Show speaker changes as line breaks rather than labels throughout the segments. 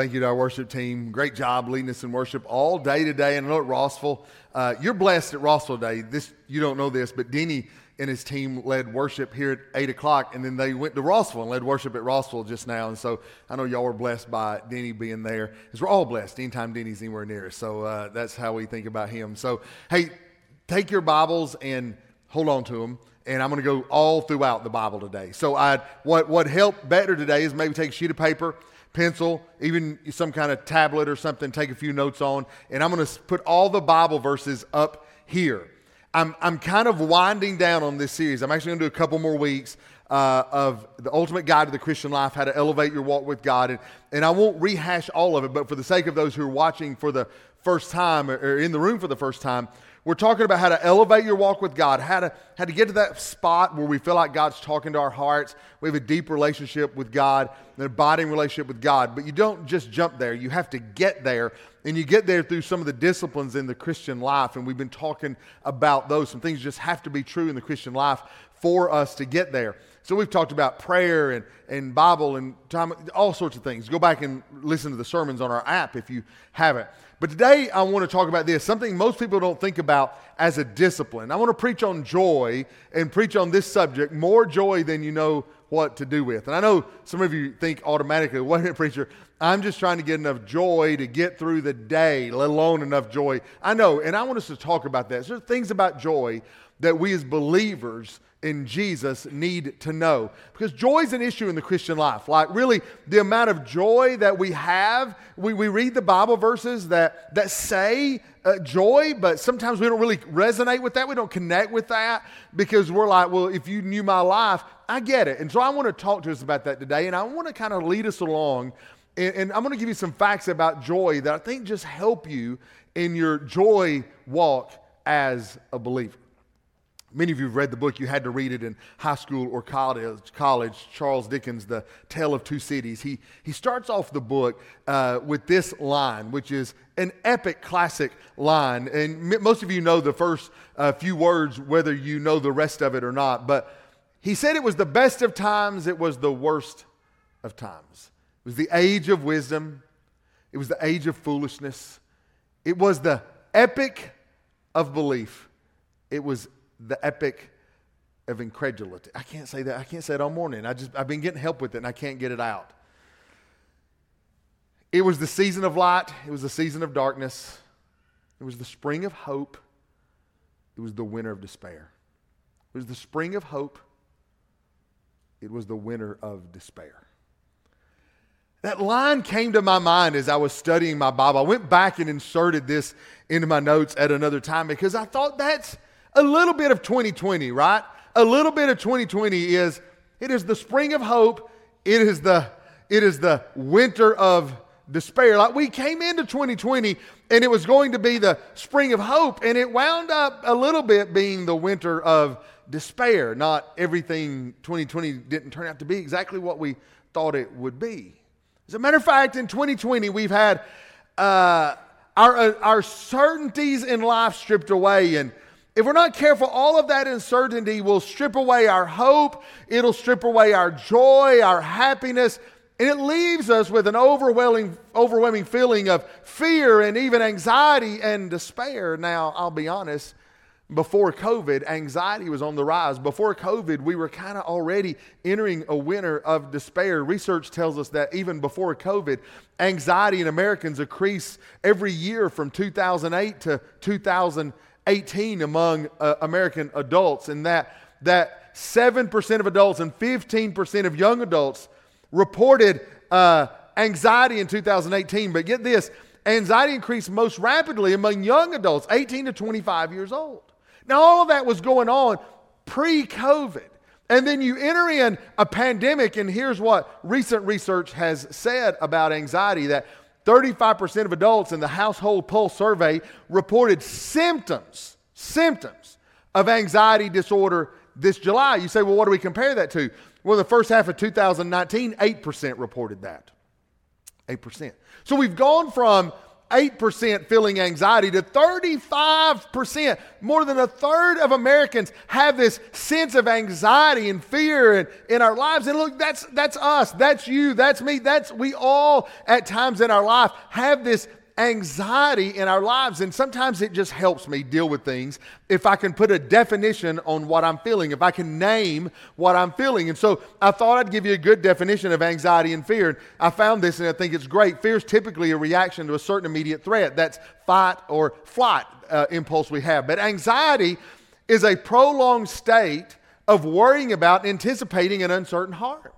Thank you to our worship team. Great job leading us in worship all day today. And I know at Rossville, uh, you're blessed at Rossville Day. This you don't know this, but Denny and his team led worship here at eight o'clock, and then they went to Rossville and led worship at Rossville just now. And so I know y'all were blessed by Denny being there, because we're all blessed anytime Denny's anywhere near. So uh, that's how we think about him. So hey, take your Bibles and hold on to them and I'm going to go all throughout the Bible today. So I, what, what helped better today is maybe take a sheet of paper pencil, even some kind of tablet or something, take a few notes on, and I'm going to put all the Bible verses up here. I'm, I'm kind of winding down on this series. I'm actually going to do a couple more weeks uh, of the ultimate guide to the Christian life, how to elevate your walk with God. And, and I won't rehash all of it, but for the sake of those who are watching for the first time or in the room for the first time, we're talking about how to elevate your walk with God, how to, how to get to that spot where we feel like God's talking to our hearts. We have a deep relationship with God, an abiding relationship with God. But you don't just jump there, you have to get there. And you get there through some of the disciplines in the Christian life. And we've been talking about those. Some things just have to be true in the Christian life for us to get there. So we've talked about prayer and, and Bible and time, all sorts of things. Go back and listen to the sermons on our app if you haven't. But today I want to talk about this, something most people don't think about as a discipline. I want to preach on joy and preach on this subject, more joy than you know what to do with. And I know some of you think automatically, wait a minute, preacher, I'm just trying to get enough joy to get through the day, let alone enough joy. I know, and I want us to talk about that. So there's things about joy that we as believers in Jesus need to know. Because joy is an issue in the Christian life. Like, really, the amount of joy that we have, we, we read the Bible verses that, that say uh, joy, but sometimes we don't really resonate with that. We don't connect with that because we're like, well, if you knew my life, I get it. And so I want to talk to us about that today, and I want to kind of lead us along. And, and I'm going to give you some facts about joy that I think just help you in your joy walk as a believer. Many of you have read the book. You had to read it in high school or college. college. Charles Dickens, The Tale of Two Cities. He, he starts off the book uh, with this line, which is an epic classic line. And m- most of you know the first uh, few words, whether you know the rest of it or not. But he said it was the best of times, it was the worst of times. It was the age of wisdom, it was the age of foolishness, it was the epic of belief. It was the epic of incredulity. I can't say that. I can't say it all morning. I just I've been getting help with it and I can't get it out. It was the season of light, it was the season of darkness. It was the spring of hope. It was the winter of despair. It was the spring of hope. It was the winter of despair. That line came to my mind as I was studying my Bible. I went back and inserted this into my notes at another time because I thought that's a little bit of 2020, right? A little bit of 2020 is it is the spring of hope. It is the it is the winter of despair. Like we came into 2020 and it was going to be the spring of hope and it wound up a little bit being the winter of despair. Not everything 2020 didn't turn out to be exactly what we thought it would be. As a matter of fact, in 2020 we've had uh, our, uh, our certainties in life stripped away and if we're not careful, all of that uncertainty will strip away our hope, it'll strip away our joy, our happiness, and it leaves us with an overwhelming, overwhelming feeling of fear and even anxiety and despair. Now, I'll be honest, before COVID, anxiety was on the rise. Before COVID, we were kind of already entering a winter of despair. Research tells us that even before COVID, anxiety in Americans increased every year from 2008 to 2000. 18 among uh, American adults, and that, that 7% of adults and 15% of young adults reported uh, anxiety in 2018. But get this anxiety increased most rapidly among young adults, 18 to 25 years old. Now, all of that was going on pre COVID. And then you enter in a pandemic, and here's what recent research has said about anxiety that 35% of adults in the household pulse survey reported symptoms, symptoms of anxiety disorder this July. You say, well, what do we compare that to? Well, the first half of 2019, 8% reported that. 8%. So we've gone from 8% feeling anxiety to 35%. More than a third of Americans have this sense of anxiety and fear in, in our lives. And look, that's, that's us. That's you. That's me. That's we all at times in our life have this anxiety in our lives. And sometimes it just helps me deal with things if I can put a definition on what I'm feeling, if I can name what I'm feeling. And so I thought I'd give you a good definition of anxiety and fear. And I found this and I think it's great. Fear is typically a reaction to a certain immediate threat. That's fight or flight uh, impulse we have. But anxiety is a prolonged state of worrying about, anticipating an uncertain harm.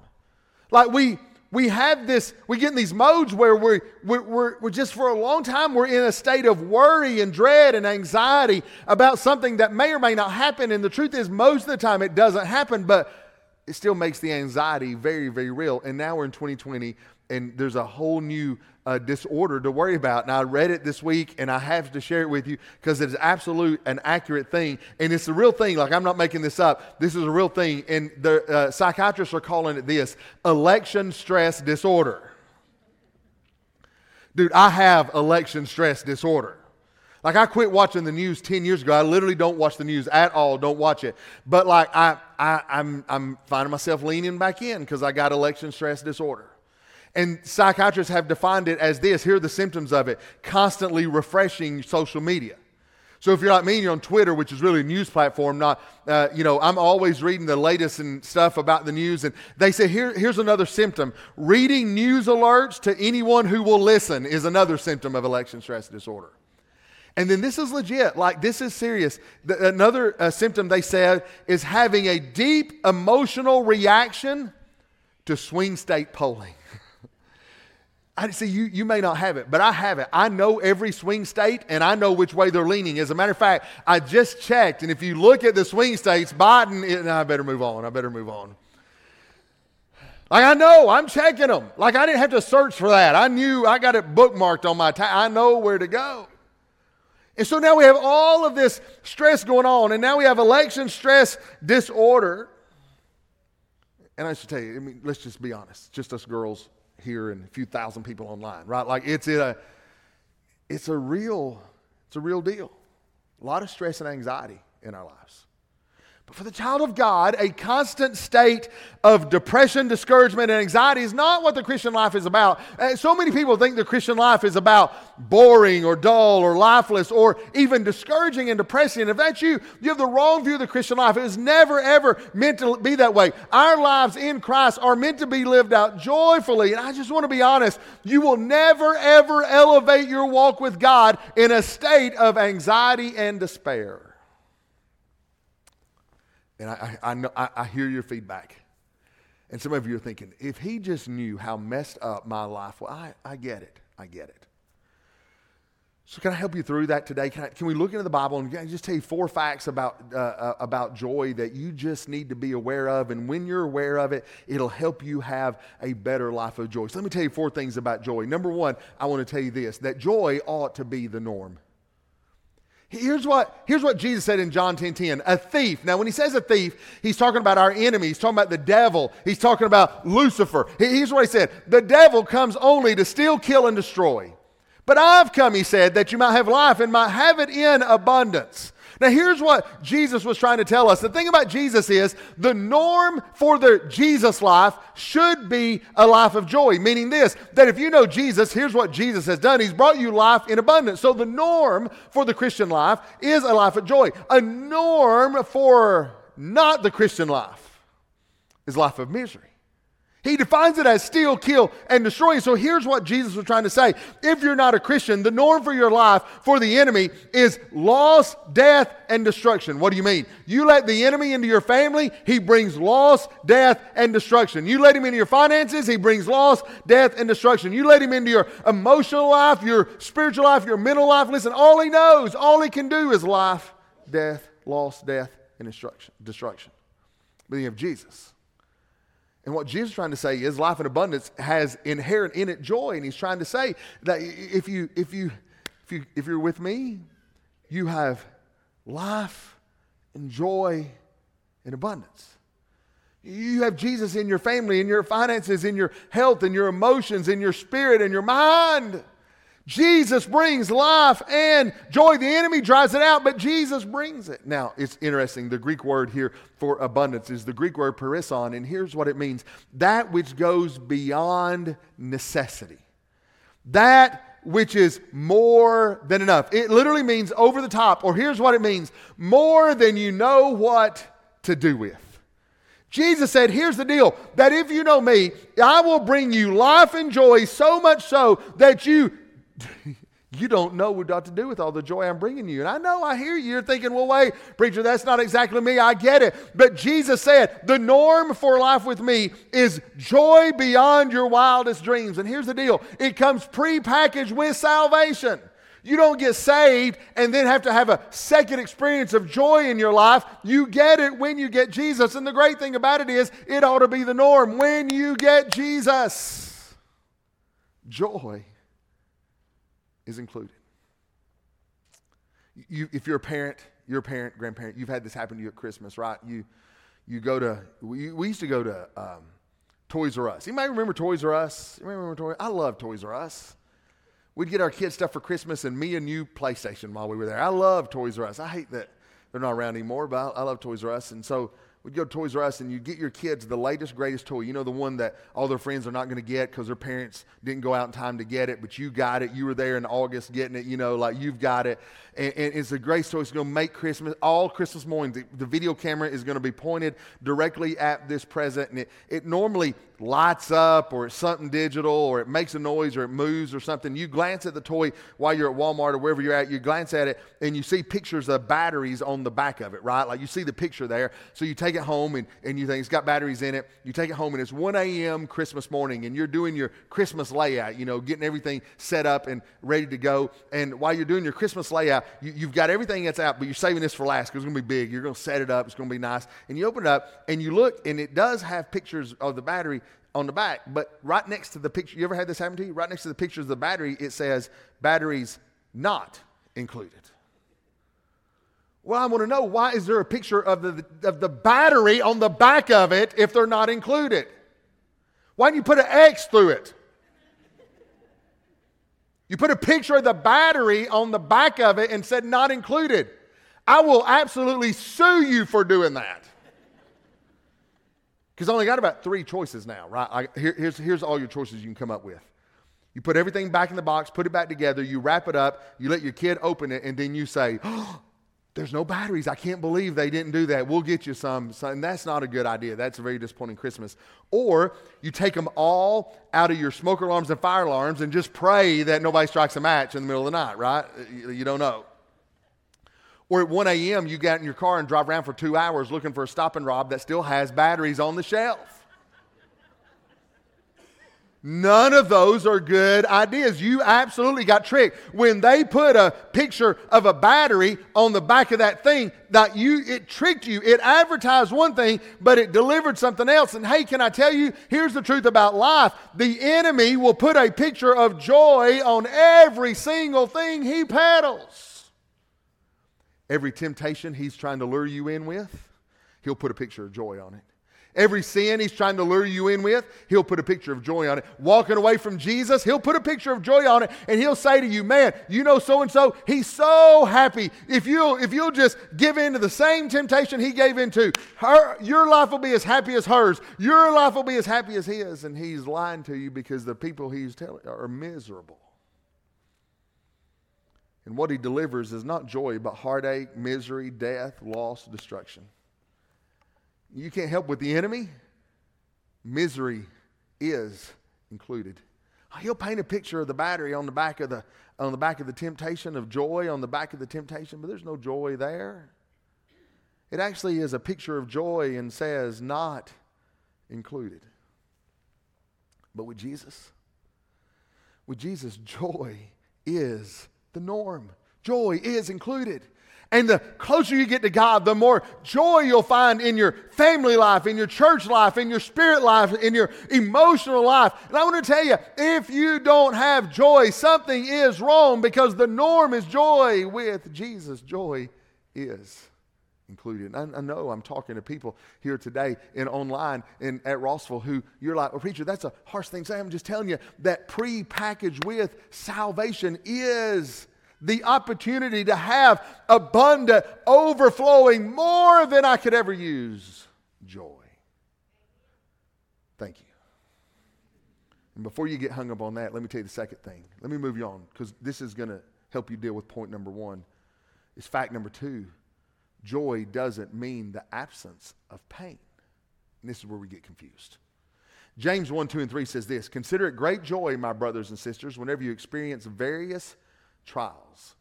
Like we, we have this, we get in these modes where we're, we're, we're, we're, just for a long time, we're in a state of worry and dread and anxiety about something that may or may not happen. And the truth is, most of the time it doesn't happen, but it still makes the anxiety very, very real. And now we're in 2020, and there's a whole new uh, disorder to worry about. And I read it this week, and I have to share it with you because it is absolute and accurate thing, and it's a real thing. Like I'm not making this up. This is a real thing, and the uh, psychiatrists are calling it this: election stress disorder. Dude, I have election stress disorder. Like I quit watching the news 10 years ago. I literally don't watch the news at all, don't watch it. But like I, I I'm I'm finding myself leaning back in because I got election stress disorder. And psychiatrists have defined it as this here are the symptoms of it constantly refreshing social media. So if you're like me and you're on Twitter, which is really a news platform, not, uh, you know, I'm always reading the latest and stuff about the news. And they say, Here, here's another symptom. Reading news alerts to anyone who will listen is another symptom of election stress disorder. And then this is legit, like this is serious. The, another uh, symptom they said is having a deep emotional reaction to swing state polling. I see you, you may not have it, but I have it. I know every swing state and I know which way they're leaning. As a matter of fact, I just checked, and if you look at the swing states, Biden, eh, it, I better move on. I better move on. Like I know, I'm checking them. Like I didn't have to search for that. I knew I got it bookmarked on my time. I know where to go. And so now we have all of this stress going on, and now we have election stress disorder. And I should tell you, I mean, let's just be honest, just us girls here and a few thousand people online, right? Like it's a, uh, it's a real, it's a real deal. A lot of stress and anxiety in our lives. For the child of God, a constant state of depression, discouragement, and anxiety is not what the Christian life is about. Uh, so many people think the Christian life is about boring or dull or lifeless or even discouraging and depressing. And if that's you, you have the wrong view of the Christian life. It was never, ever meant to be that way. Our lives in Christ are meant to be lived out joyfully. And I just want to be honest you will never, ever elevate your walk with God in a state of anxiety and despair. And I, I, know, I, I hear your feedback. And some of you are thinking, if he just knew how messed up my life was, I, I get it. I get it. So, can I help you through that today? Can, I, can we look into the Bible and just tell you four facts about, uh, uh, about joy that you just need to be aware of? And when you're aware of it, it'll help you have a better life of joy. So, let me tell you four things about joy. Number one, I want to tell you this that joy ought to be the norm. Here's what, here's what Jesus said in John 10 10. A thief. Now, when he says a thief, he's talking about our enemy. He's talking about the devil. He's talking about Lucifer. Here's what he said The devil comes only to steal, kill, and destroy. But I've come, he said, that you might have life and might have it in abundance. Now, here's what Jesus was trying to tell us. The thing about Jesus is the norm for the Jesus life should be a life of joy, meaning this that if you know Jesus, here's what Jesus has done He's brought you life in abundance. So, the norm for the Christian life is a life of joy. A norm for not the Christian life is life of misery. He defines it as steal, kill, and destroy. So here's what Jesus was trying to say. If you're not a Christian, the norm for your life for the enemy is loss, death, and destruction. What do you mean? You let the enemy into your family, he brings loss, death, and destruction. You let him into your finances, he brings loss, death, and destruction. You let him into your emotional life, your spiritual life, your mental life. Listen, all he knows, all he can do is life, death, loss, death, and destruction. destruction. But you have Jesus. And what Jesus is trying to say is life in abundance has inherent in it joy. And he's trying to say that if you if you if you if you're with me, you have life and joy in abundance. You have Jesus in your family, in your finances, in your health, in your emotions, in your spirit, in your mind. Jesus brings life and joy. The enemy drives it out, but Jesus brings it. Now, it's interesting. The Greek word here for abundance is the Greek word perisson, and here's what it means that which goes beyond necessity. That which is more than enough. It literally means over the top, or here's what it means more than you know what to do with. Jesus said, Here's the deal that if you know me, I will bring you life and joy so much so that you you don't know what to do with all the joy I'm bringing you. And I know, I hear you. You're thinking, well, wait, preacher, that's not exactly me. I get it. But Jesus said, the norm for life with me is joy beyond your wildest dreams. And here's the deal it comes prepackaged with salvation. You don't get saved and then have to have a second experience of joy in your life. You get it when you get Jesus. And the great thing about it is, it ought to be the norm when you get Jesus. Joy is included. You, if you're a parent, you're a parent, grandparent, you've had this happen to you at Christmas, right? You, you go to, we, we used to go to um, Toys R Us. You might remember Toys R Us? You remember Toys? I love Toys R Us. We'd get our kids stuff for Christmas and me and you PlayStation while we were there. I love Toys R Us. I hate that they're not around anymore, but I, I love Toys R Us. And so we'd go to Toys R Us and you get your kids the latest, greatest toy. You know, the one that all their friends are not going to get because their parents didn't go out in time to get it, but you got it. You were there in August getting it, you know, like you've got it. And, and it's a great toy. It's going to make Christmas, all Christmas morning. The, the video camera is going to be pointed directly at this present. And it, it normally lights up or it's something digital or it makes a noise or it moves or something. You glance at the toy while you're at Walmart or wherever you're at, you glance at it and you see pictures of batteries on the back of it, right? Like you see the picture there. So you take it home and, and you think it's got batteries in it. You take it home and it's 1 a.m. Christmas morning and you're doing your Christmas layout, you know, getting everything set up and ready to go. And while you're doing your Christmas layout, you, you've got everything that's out, but you're saving this for last because it's going to be big. You're going to set it up. It's going to be nice. And you open it up and you look and it does have pictures of the battery on the back, but right next to the picture, you ever had this happen to you? Right next to the pictures of the battery, it says batteries not included. Well, I want to know why is there a picture of the, of the battery on the back of it if they're not included? Why don't you put an X through it? You put a picture of the battery on the back of it and said not included. I will absolutely sue you for doing that. I only got about three choices now, right? I, here, here's, here's all your choices you can come up with. You put everything back in the box, put it back together, you wrap it up, you let your kid open it, and then you say, oh, There's no batteries. I can't believe they didn't do that. We'll get you some. And that's not a good idea. That's a very disappointing Christmas. Or you take them all out of your smoke alarms and fire alarms and just pray that nobody strikes a match in the middle of the night, right? You don't know. Or at 1 a.m., you get in your car and drive around for two hours looking for a stop and rob that still has batteries on the shelf. None of those are good ideas. You absolutely got tricked. When they put a picture of a battery on the back of that thing, that you it tricked you. It advertised one thing, but it delivered something else. And hey, can I tell you, here's the truth about life. The enemy will put a picture of joy on every single thing he peddles. Every temptation he's trying to lure you in with, he'll put a picture of joy on it. Every sin he's trying to lure you in with, he'll put a picture of joy on it. Walking away from Jesus, he'll put a picture of joy on it and he'll say to you, Man, you know so and so, he's so happy. If you'll, if you'll just give in to the same temptation he gave into, her, your life will be as happy as hers. Your life will be as happy as his. And he's lying to you because the people he's telling are miserable. And what he delivers is not joy, but heartache, misery, death, loss, destruction. You can't help with the enemy, misery, is included. He'll paint a picture of the battery on the back of the on the back of the temptation of joy on the back of the temptation, but there's no joy there. It actually is a picture of joy and says not included. But with Jesus, with Jesus, joy is the norm. Joy is included. And the closer you get to God, the more joy you'll find in your family life, in your church life, in your spirit life, in your emotional life. And I want to tell you if you don't have joy, something is wrong because the norm is joy with Jesus. Joy is included. I, I, know I'm talking to people here today and online and at Rossville who you're like, well, preacher, that's a harsh thing to say. I'm just telling you that pre-packaged with salvation is the opportunity to have abundant, overflowing, more than I could ever use joy. Thank you. And before you get hung up on that, let me tell you the second thing. Let me move you on because this is going to help you deal with point number one. It's fact number two joy doesn't mean the absence of pain. And this is where we get confused. James 1, 2, and 3 says this Consider it great joy, my brothers and sisters, whenever you experience various trials.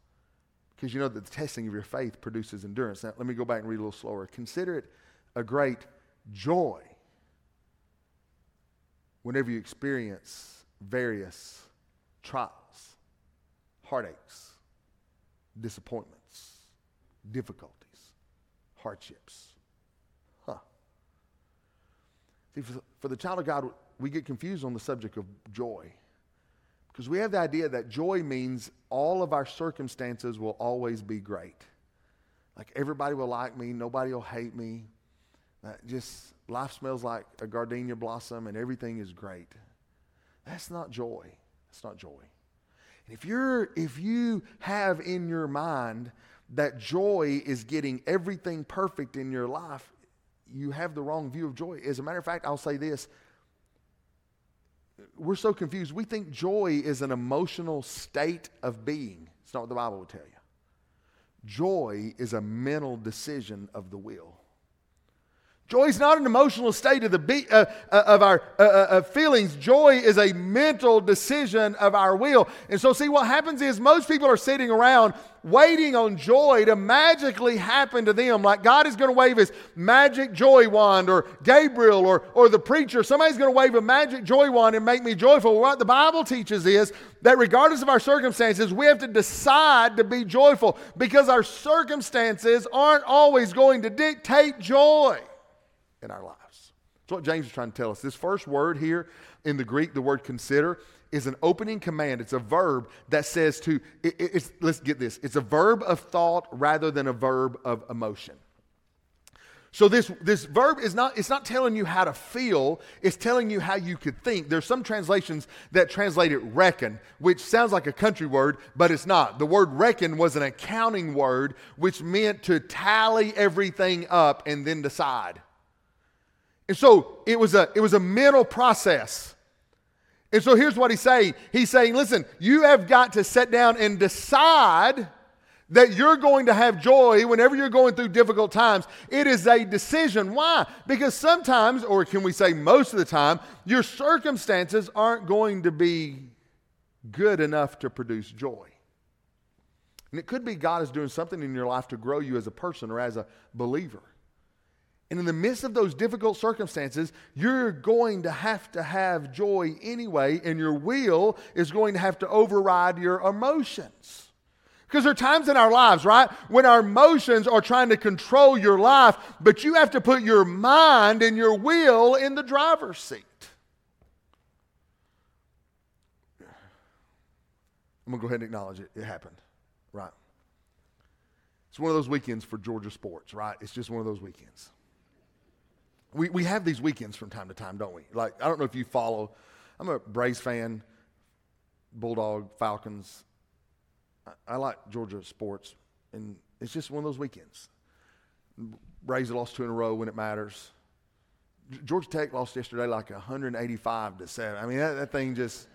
Because you know that the testing of your faith produces endurance. Now, let me go back and read a little slower. Consider it a great joy whenever you experience various trials, heartaches, disappointments, difficulties, hardships. Huh. See, for, the child of God, we get confused on the subject of joy. Because we have the idea that joy means all of our circumstances will always be great. Like everybody will like me, nobody will hate me. just life smells like a gardenia blossom and everything is great. That's not joy. That's not joy. And if you're if you have in your mind that joy is getting everything perfect in your life, you have the wrong view of joy. As a matter of fact, I'll say this we're so confused. We think joy is an emotional state of being. It's not what the Bible will tell you. Joy is a mental decision of the will. Joy is not an emotional state of, the be- uh, uh, of our uh, uh feelings. Joy is a mental decision of our will. And so, see, what happens is most people are sitting around waiting on joy to magically happen to them. Like God is going to wave his magic joy wand, or Gabriel, or, or the preacher. Somebody's going to wave a magic joy wand and make me joyful. What the Bible teaches is that regardless of our circumstances, we have to decide to be joyful because our circumstances aren't always going to dictate joy in our lives. That's what James is trying to tell us. This first word here in the Greek, the word consider, is an opening command. It's a verb that says to, it, let's get this, it's a verb of thought rather than a verb of emotion. So this, this verb is not, it's not telling you how to feel, it's telling you how you could think. There's some translations that translate it reckon, which sounds like a country word, but it's not. The word reckon was an accounting word, which meant to tally everything up and then decide. And so it was a, it was a mental process. And so here's what he's saying. He's saying, listen, you have got to sit down and decide that you're going to have joy whenever you're going through difficult times. It is a decision. Why? Because sometimes, or can we say most of the time, your circumstances aren't going to be good enough to produce joy. And it could be God is doing something in your life to grow you as a person or as a believer. And in the midst of those difficult circumstances, you're going to have to have joy anyway, and your will is going to have to override your emotions. Because there are times in our lives, right, when our emotions are trying to control your life, but you have to put your mind and your will in the driver's seat. I'm going to go ahead and acknowledge it. It happened, right? It's one of those weekends for Georgia sports, right? It's just one of those weekends we, we have these weekends from time to time, don't we? Like, I don't know if you follow, I'm a Braves fan, Bulldog, Falcons. I, I like Georgia sports, and it's just one of those weekends. Braves lost two in a row when it matters. Georgia Tech lost yesterday like 185 to 7. I mean, that, that thing just.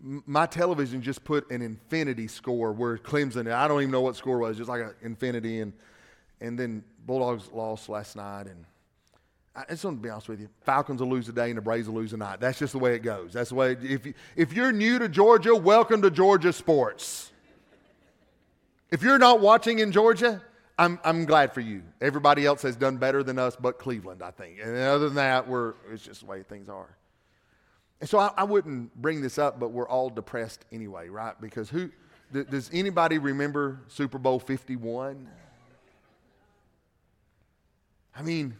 My television just put an infinity score where Clemson, I don't even know what score was, just like an infinity. And, and then Bulldogs lost last night, and I just want to be honest with you. Falcons will lose a day and the Braves will lose a night. That's just the way it goes. That's the way. If you, if you're new to Georgia, welcome to Georgia sports. If you're not watching in Georgia, I'm, I'm glad for you. Everybody else has done better than us, but Cleveland, I think. And other than that, we're it's just the way things are. And so I, I wouldn't bring this up, but we're all depressed anyway, right? Because who does anybody remember Super Bowl 51? I mean,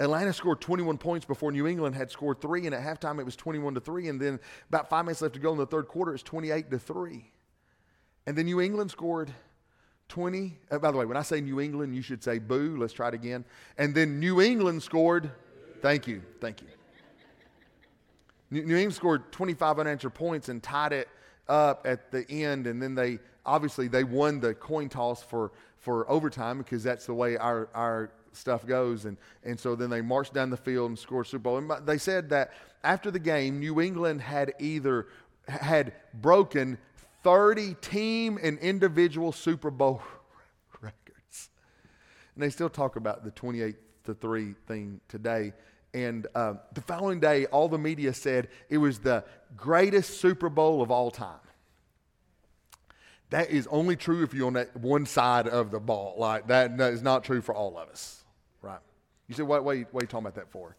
Atlanta scored 21 points before New England had scored three, and at halftime it was 21 to 3. And then about five minutes left to go in the third quarter, it's 28 to 3. And then New England scored 20. Uh, by the way, when I say New England, you should say boo. Let's try it again. And then New England scored, thank you, thank you. New, New England scored 25 unanswered points and tied it up at the end. And then they, obviously, they won the coin toss for, for overtime because that's the way our, our stuff goes. And, and so then they marched down the field and scored Super Bowl. And they said that after the game, New England had either had broken 30 team and individual Super Bowl records. And they still talk about the 28 to 3 thing today. And uh, the following day, all the media said it was the greatest Super Bowl of all time. That is only true if you're on that one side of the ball. Like that, is not true for all of us, right? You say, what, what, what are you talking about that for?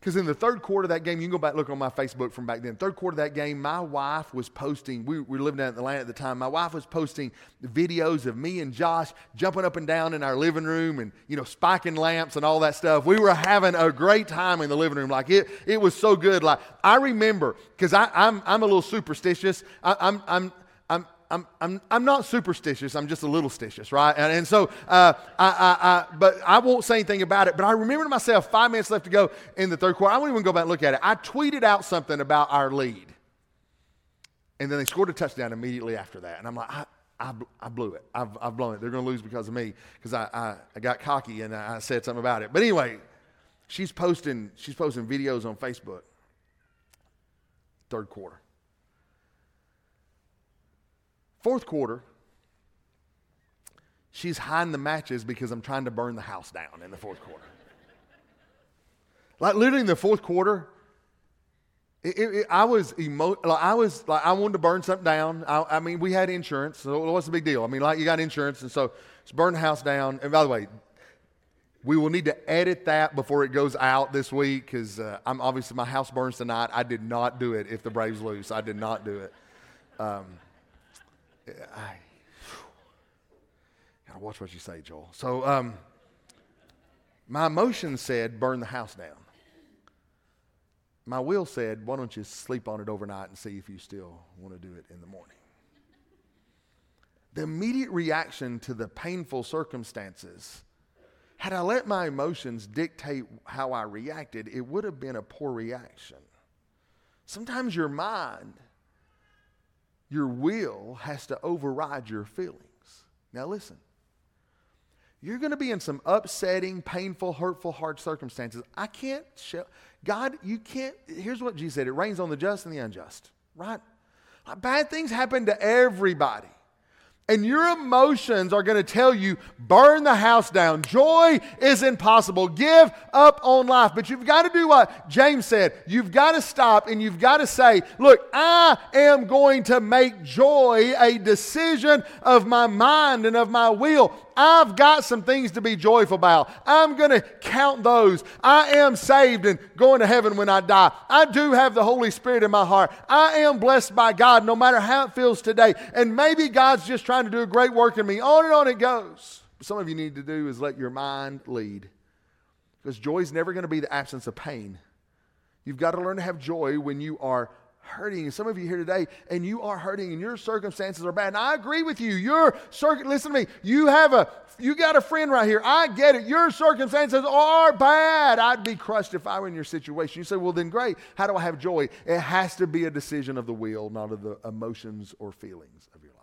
Because in the third quarter of that game, you can go back look on my Facebook from back then. Third quarter of that game, my wife was posting. We, we were living down in Atlanta at the time. My wife was posting videos of me and Josh jumping up and down in our living room and you know spiking lamps and all that stuff. We were having a great time in the living room. Like it, it was so good. Like I remember because I'm I'm a little superstitious. I, I'm I'm I'm, I'm, I'm I'm not superstitious. I'm just a little stitious, right? And, and so, uh, I, I, I, but I won't say anything about it. But I remember to myself, five minutes left to go in the third quarter. I won't even go back and look at it. I tweeted out something about our lead. And then they scored a touchdown immediately after that. And I'm like, I, I, I blew it. I've, I've blown it. They're going to lose because of me because I, I, I got cocky and I said something about it. But anyway, she's posting, she's posting videos on Facebook. Third quarter. Fourth quarter, she's hiding the matches because I'm trying to burn the house down in the fourth quarter. like literally in the fourth quarter, it, it, it, I was emo- like I was like I wanted to burn something down. I, I, mean, we had insurance, so what's the big deal? I mean, like you got insurance, and so it's burn the house down. And by the way, we will need to edit that before it goes out this week because uh, I'm obviously my house burns tonight. I did not do it if the Braves lose. I did not do it. Um, I gotta watch what you say, Joel. So, um, my emotion said, burn the house down. My will said, why don't you sleep on it overnight and see if you still want to do it in the morning? The immediate reaction to the painful circumstances, had I let my emotions dictate how I reacted, it would have been a poor reaction. Sometimes your mind your will has to override your feelings. Now, listen. You're going to be in some upsetting, painful, hurtful, hard circumstances. I can't show. God, you can't. Here's what Jesus said it rains on the just and the unjust, right? Bad things happen to everybody. And your emotions are going to tell you, burn the house down. Joy is impossible. Give up on life. But you've got to do what James said. You've got to stop and you've got to say, look, I am going to make joy a decision of my mind and of my will. I've got some things to be joyful about. I'm going to count those. I am saved and going to heaven when I die. I do have the Holy Spirit in my heart. I am blessed by God no matter how it feels today. And maybe God's just trying to do a great work in me. On and on it goes. Some of you need to do is let your mind lead. Because joy is never going to be the absence of pain. You've got to learn to have joy when you are hurting. Some of you here today, and you are hurting, and your circumstances are bad. And I agree with you. Your circuit, listen to me. You have a, you got a friend right here. I get it. Your circumstances are bad. I'd be crushed if I were in your situation. You say, well, then great. How do I have joy? It has to be a decision of the will, not of the emotions or feelings of your life.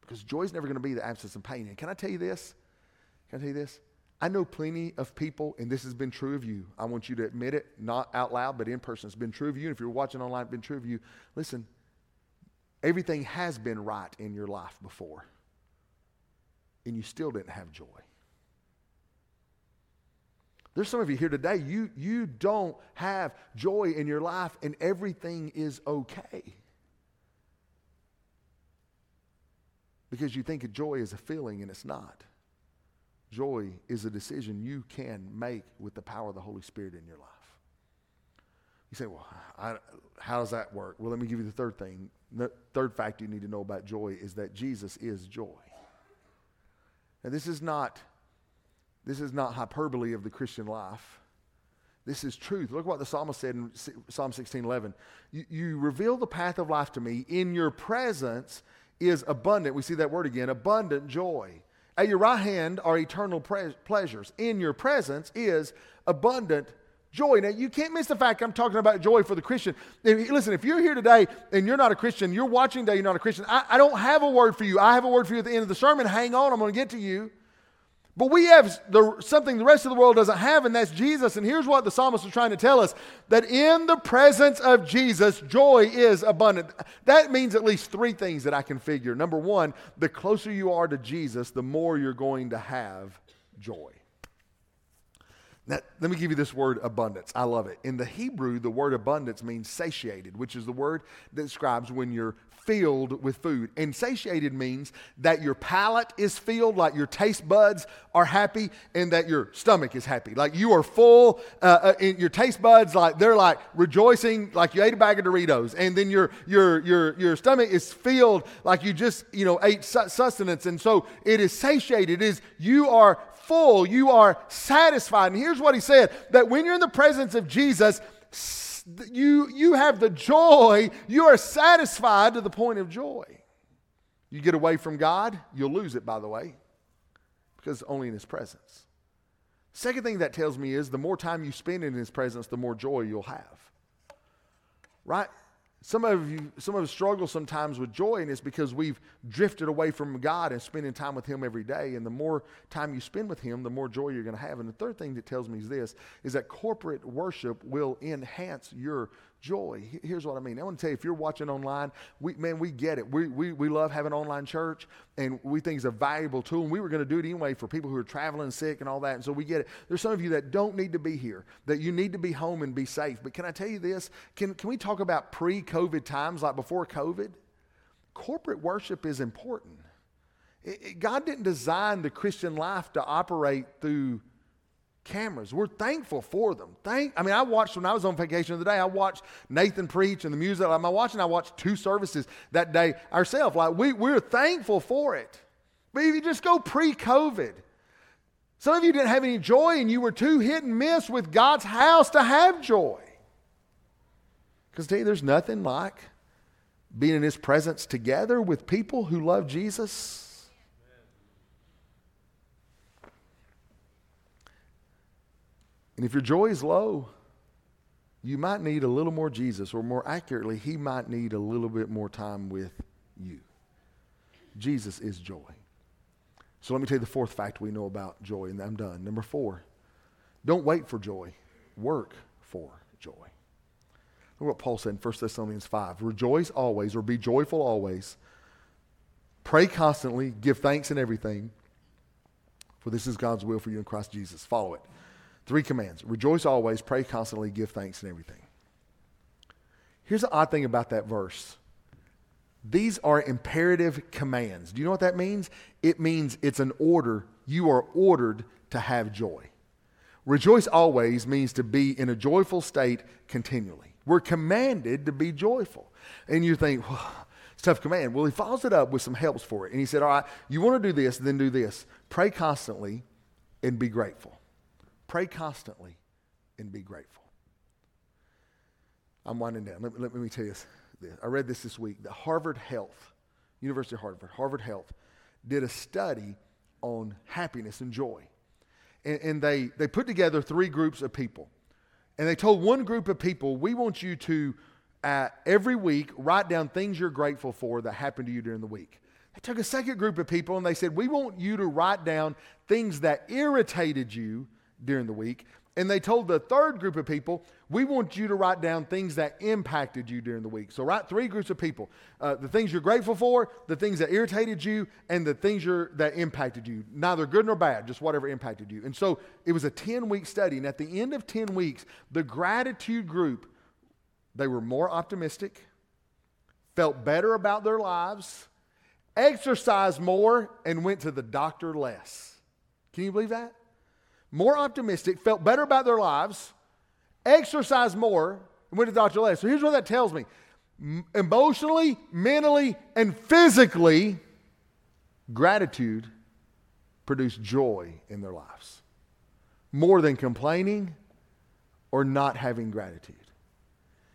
Because joy is never going to be the absence of pain. And can I tell you this? Can I tell you this? I know plenty of people, and this has been true of you. I want you to admit it, not out loud, but in person. It's been true of you. And if you're watching online, it's been true of you. Listen, everything has been right in your life before, and you still didn't have joy. There's some of you here today, you, you don't have joy in your life and everything is okay. Because you think joy is a feeling and it's not. Joy is a decision you can make with the power of the Holy Spirit in your life. You say, well, I, how does that work? Well, let me give you the third thing. The third fact you need to know about joy is that Jesus is joy. Now, this is not, this is not hyperbole of the Christian life. This is truth. Look what the psalmist said in Psalm 16 11. You, you reveal the path of life to me. In your presence is abundant. We see that word again abundant joy. At your right hand are eternal pre- pleasures. In your presence is abundant joy. Now, you can't miss the fact I'm talking about joy for the Christian. Listen, if you're here today and you're not a Christian, you're watching today, you're not a Christian, I, I don't have a word for you. I have a word for you at the end of the sermon. Hang on, I'm going to get to you. But we have the, something the rest of the world doesn't have, and that's Jesus. And here's what the psalmist is trying to tell us that in the presence of Jesus, joy is abundant. That means at least three things that I can figure. Number one, the closer you are to Jesus, the more you're going to have joy. Now, let me give you this word abundance. I love it. In the Hebrew, the word abundance means satiated, which is the word that describes when you're filled with food. And satiated means that your palate is filled, like your taste buds are happy, and that your stomach is happy. Like you are full, uh, uh, in your taste buds, like they're like rejoicing, like you ate a bag of Doritos, and then your your your your stomach is filled, like you just you know ate sustenance, and so it is satiated. It is you are full, you are satisfied. And here's what he said that when you're in the presence of Jesus, you, you have the joy, you are satisfied to the point of joy. You get away from God, you'll lose it, by the way, because only in His presence. Second thing that tells me is the more time you spend in His presence, the more joy you'll have. Right? Some of you, some of us struggle sometimes with joy, and it's because we've drifted away from God and spending time with Him every day. And the more time you spend with Him, the more joy you're going to have. And the third thing that tells me is this: is that corporate worship will enhance your joy. Here's what I mean. I want to tell you, if you're watching online, we, man, we get it. We, we, we love having online church, and we think it's a valuable tool. And we were going to do it anyway for people who are traveling sick and all that. And so we get it. There's some of you that don't need to be here, that you need to be home and be safe. But can I tell you this? Can, can we talk about pre COVID times, like before COVID? Corporate worship is important. It, it, God didn't design the Christian life to operate through cameras. We're thankful for them. Thank, I mean, I watched when I was on vacation the other day, I watched Nathan preach and the music. I'm watching, I watched two services that day ourselves. Like, we, we're thankful for it. But if you just go pre COVID, some of you didn't have any joy and you were too hit and miss with God's house to have joy. Because tell you, there's nothing like being in His presence together with people who love Jesus And if your joy is low, you might need a little more Jesus, or more accurately, he might need a little bit more time with you. Jesus is joy. So let me tell you the fourth fact we know about joy, and I'm done. Number four, don't wait for joy, work for joy. Look what Paul said in 1 Thessalonians 5 Rejoice always, or be joyful always. Pray constantly, give thanks in everything, for this is God's will for you in Christ Jesus. Follow it. Three commands rejoice always, pray constantly, give thanks in everything. Here's the odd thing about that verse these are imperative commands. Do you know what that means? It means it's an order. You are ordered to have joy. Rejoice always means to be in a joyful state continually. We're commanded to be joyful. And you think, well, it's tough command. Well, he follows it up with some helps for it. And he said, All right, you want to do this, then do this. Pray constantly and be grateful. Pray constantly and be grateful. I'm winding down. Let, let, let me tell you this. I read this this week. The Harvard Health, University of Harvard, Harvard Health, did a study on happiness and joy. And, and they, they put together three groups of people. And they told one group of people, we want you to, uh, every week, write down things you're grateful for that happened to you during the week. They took a second group of people and they said, we want you to write down things that irritated you during the week. And they told the third group of people, we want you to write down things that impacted you during the week. So write three groups of people uh, the things you're grateful for, the things that irritated you, and the things that impacted you. Neither good nor bad, just whatever impacted you. And so it was a 10 week study. And at the end of 10 weeks, the gratitude group, they were more optimistic, felt better about their lives, exercised more, and went to the doctor less. Can you believe that? More optimistic, felt better about their lives, exercised more, and went to Dr. less. So here's what that tells me emotionally, mentally, and physically, gratitude produced joy in their lives more than complaining or not having gratitude.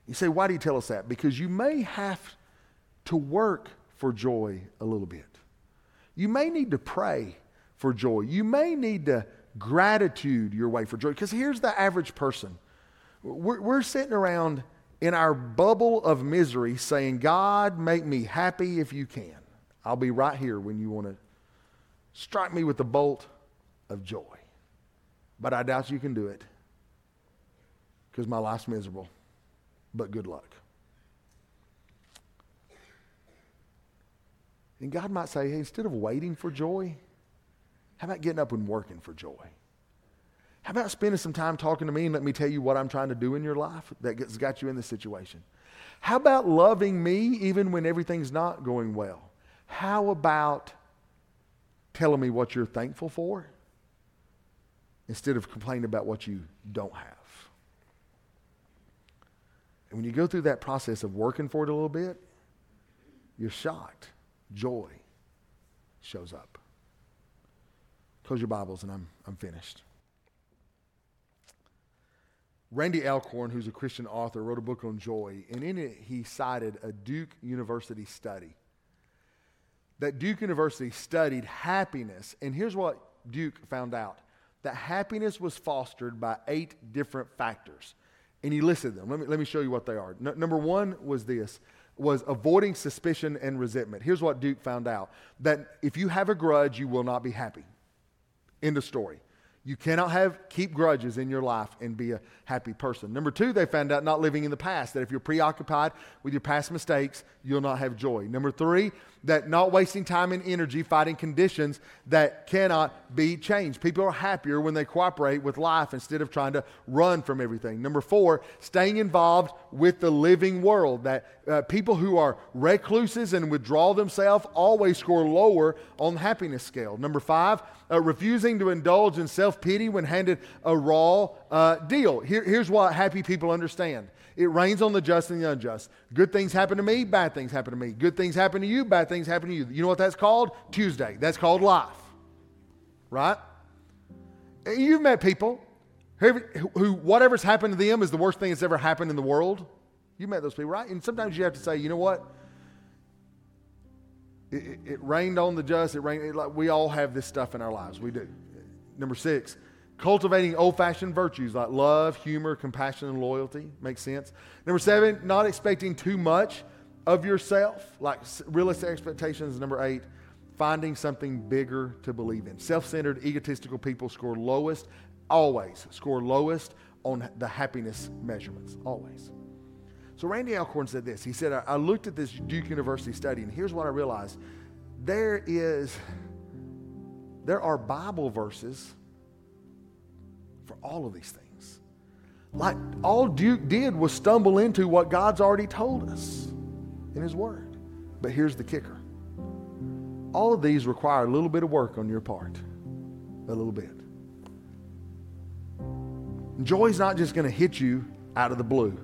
You say, why do you tell us that? Because you may have to work for joy a little bit. You may need to pray for joy. You may need to gratitude your way for joy. Because here's the average person we're, we're sitting around in our bubble of misery saying, God, make me happy if you can. I'll be right here when you want to strike me with the bolt of joy. But I doubt you can do it because my life's miserable. But good luck. And God might say, hey, instead of waiting for joy, how about getting up and working for joy? How about spending some time talking to me and let me tell you what I'm trying to do in your life that's got you in this situation? How about loving me even when everything's not going well? How about telling me what you're thankful for instead of complaining about what you don't have? And when you go through that process of working for it a little bit, you're shocked. Joy shows up. Close your Bibles and I'm, I'm finished. Randy Alcorn, who's a Christian author, wrote a book on joy, and in it he cited a Duke University study. That Duke University studied happiness, and here's what Duke found out that happiness was fostered by eight different factors. And he listed them. Let me, let me show you what they are. Number one was this was avoiding suspicion and resentment. Here's what Duke found out that if you have a grudge, you will not be happy. End of story. You cannot have keep grudges in your life and be a happy person. Number two, they found out not living in the past, that if you're preoccupied with your past mistakes, you'll not have joy. Number three, that not wasting time and energy fighting conditions that cannot be changed. People are happier when they cooperate with life instead of trying to run from everything. Number four, staying involved with the living world. That uh, people who are recluses and withdraw themselves always score lower on the happiness scale. Number five, uh, refusing to indulge in self pity when handed a raw uh, deal. Here, here's what happy people understand it rains on the just and the unjust. Good things happen to me, bad things happen to me. Good things happen to you, bad things happen to you. You know what that's called? Tuesday. That's called life. Right? You've met people who, who whatever's happened to them is the worst thing that's ever happened in the world. You met those people, right? And sometimes you have to say, you know what? It, it, it rained on the just. It rained. It, like, we all have this stuff in our lives. We do. Number six, cultivating old fashioned virtues like love, humor, compassion, and loyalty. Makes sense. Number seven, not expecting too much of yourself, like realistic expectations. Number eight, finding something bigger to believe in. Self centered, egotistical people score lowest, always score lowest on the happiness measurements. Always. So Randy Alcorn said this. He said, I looked at this Duke University study, and here's what I realized. There is, there are Bible verses for all of these things. Like all Duke did was stumble into what God's already told us in His Word. But here's the kicker all of these require a little bit of work on your part. A little bit. Joy's not just going to hit you out of the blue.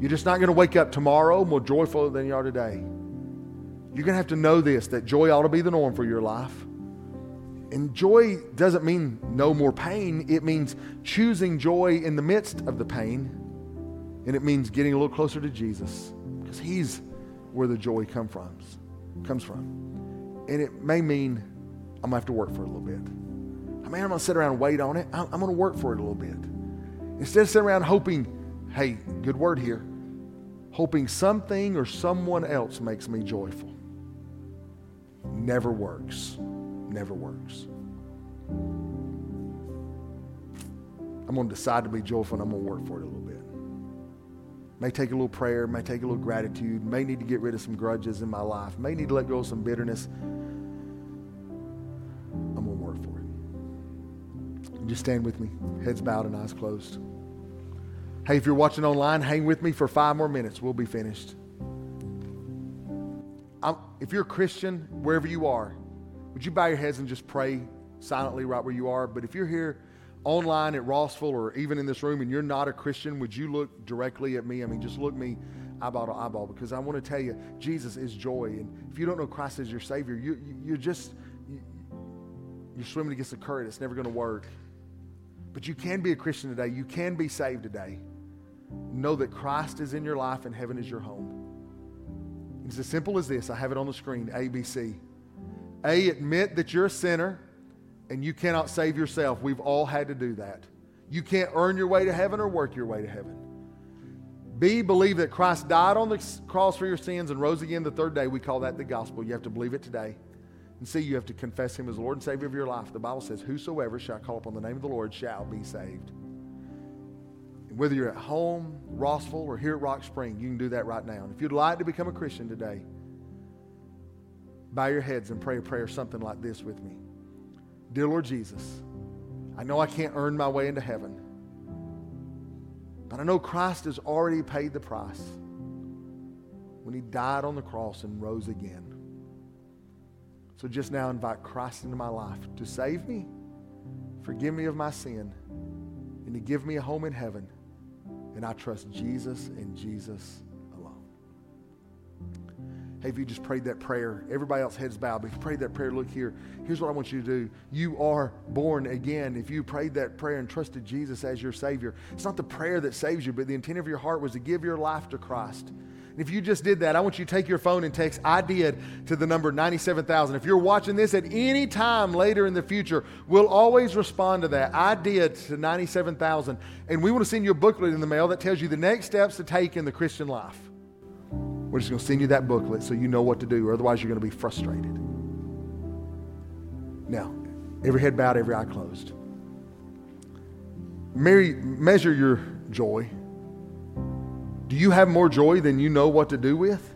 You're just not going to wake up tomorrow more joyful than you are today. You're going to have to know this that joy ought to be the norm for your life. And joy doesn't mean no more pain, it means choosing joy in the midst of the pain. And it means getting a little closer to Jesus because He's where the joy come from, comes from. And it may mean I'm going to have to work for a little bit. I mean, I'm going to sit around and wait on it. I'm, I'm going to work for it a little bit. Instead of sitting around hoping, hey, good word here, hoping something or someone else makes me joyful. Never works never works. I'm going to decide to be joyful and I'm going to work for it a little bit. May take a little prayer, may take a little gratitude, may need to get rid of some grudges in my life, may need to let go of some bitterness. I'm going to work for it. Just stand with me, heads bowed and eyes closed. Hey, if you're watching online, hang with me for five more minutes. We'll be finished. I'm, if you're a Christian, wherever you are, would you bow your heads and just pray silently right where you are? But if you're here online at Rossville or even in this room and you're not a Christian, would you look directly at me? I mean, just look me eyeball to eyeball because I want to tell you, Jesus is joy. And if you don't know Christ as your Savior, you, you, are just, you, you're swimming against the current. It's never going to work. But you can be a Christian today. You can be saved today. Know that Christ is in your life and heaven is your home. It's as simple as this. I have it on the screen ABC. A, admit that you're a sinner and you cannot save yourself. We've all had to do that. You can't earn your way to heaven or work your way to heaven. B, believe that Christ died on the cross for your sins and rose again the third day. We call that the gospel. You have to believe it today. And C, you have to confess him as Lord and Savior of your life. The Bible says, Whosoever shall call upon the name of the Lord shall be saved. And Whether you're at home, Rossville, or here at Rock Spring, you can do that right now. And if you'd like to become a Christian today, bow your heads and pray a prayer something like this with me. Dear Lord Jesus, I know I can't earn my way into heaven, but I know Christ has already paid the price when he died on the cross and rose again. So just now invite Christ into my life to save me, forgive me of my sin, and to give me a home in heaven and I trust Jesus and Jesus. Hey, if you just prayed that prayer, everybody else heads bowed, but if you prayed that prayer, look here. Here's what I want you to do. You are born again. If you prayed that prayer and trusted Jesus as your Savior, it's not the prayer that saves you, but the intent of your heart was to give your life to Christ. And if you just did that, I want you to take your phone and text I did to the number 97,000. If you're watching this at any time later in the future, we'll always respond to that. I did to 97,000. And we want to send you a booklet in the mail that tells you the next steps to take in the Christian life. We're just going to send you that booklet so you know what to do, or otherwise you're going to be frustrated. Now, every head bowed, every eye closed. Mary, measure your joy do you have more joy than you know what to do with?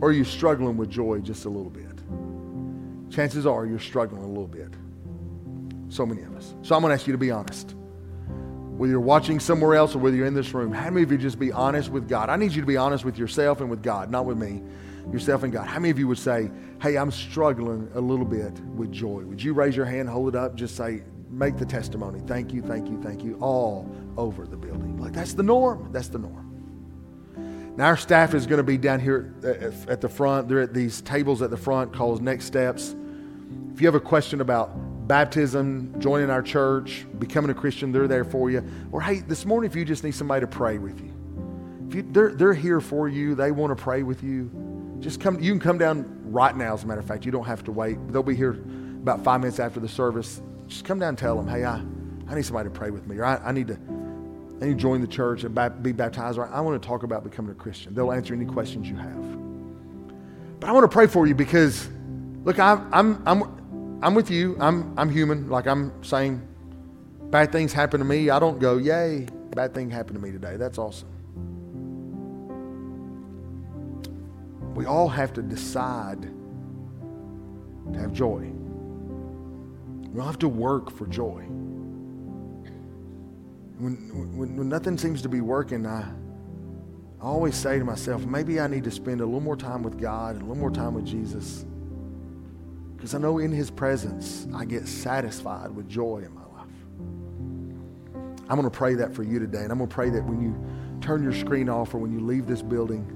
Or are you struggling with joy just a little bit? Chances are you're struggling a little bit. So many of us. So I'm going to ask you to be honest. Whether you're watching somewhere else or whether you're in this room, how many of you just be honest with God? I need you to be honest with yourself and with God, not with me. Yourself and God. How many of you would say, Hey, I'm struggling a little bit with joy? Would you raise your hand, hold it up, just say, make the testimony. Thank you, thank you, thank you, all over the building. Like that's the norm. That's the norm. Now, our staff is going to be down here at the front. They're at these tables at the front called Next Steps. If you have a question about baptism, joining our church, becoming a Christian, they're there for you. Or hey, this morning, if you just need somebody to pray with you, if you, they're, they're here for you, they want to pray with you. Just come. You can come down right now. As a matter of fact, you don't have to wait. They'll be here about five minutes after the service just come down and tell them, hey, I, I need somebody to pray with me, or I, I need to I need to join the church and be baptized, or I want to talk about becoming a Christian. They'll answer any questions you have. But I want to pray for you because, look, I'm, I'm, I'm, I'm with you. I'm, I'm human. Like I'm saying, bad things happen to me. I don't go, yay, bad thing happened to me today. That's awesome. We all have to decide to have joy. We don't have to work for joy. When, when, when nothing seems to be working, I, I always say to myself, maybe I need to spend a little more time with God and a little more time with Jesus. Because I know in His presence, I get satisfied with joy in my life. I'm going to pray that for you today. And I'm going to pray that when you turn your screen off or when you leave this building,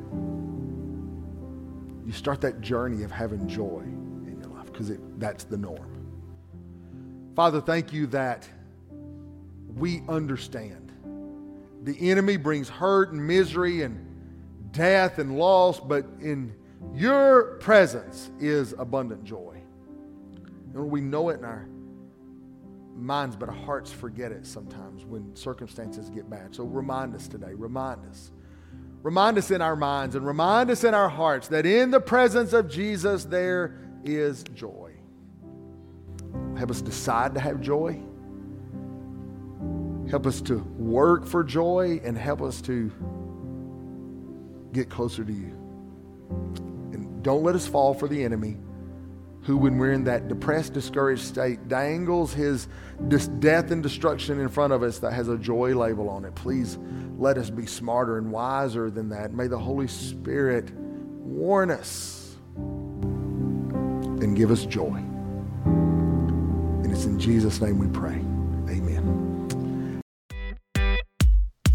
you start that journey of having joy in your life because that's the norm. Father, thank you that we understand. The enemy brings hurt and misery and death and loss, but in your presence is abundant joy. And we know it in our minds, but our hearts forget it sometimes when circumstances get bad. So remind us today, remind us. Remind us in our minds and remind us in our hearts that in the presence of Jesus there is joy. Help us decide to have joy. Help us to work for joy and help us to get closer to you. And don't let us fall for the enemy who, when we're in that depressed, discouraged state, dangles his death and destruction in front of us that has a joy label on it. Please let us be smarter and wiser than that. May the Holy Spirit warn us and give us joy. And it's in Jesus' name we pray.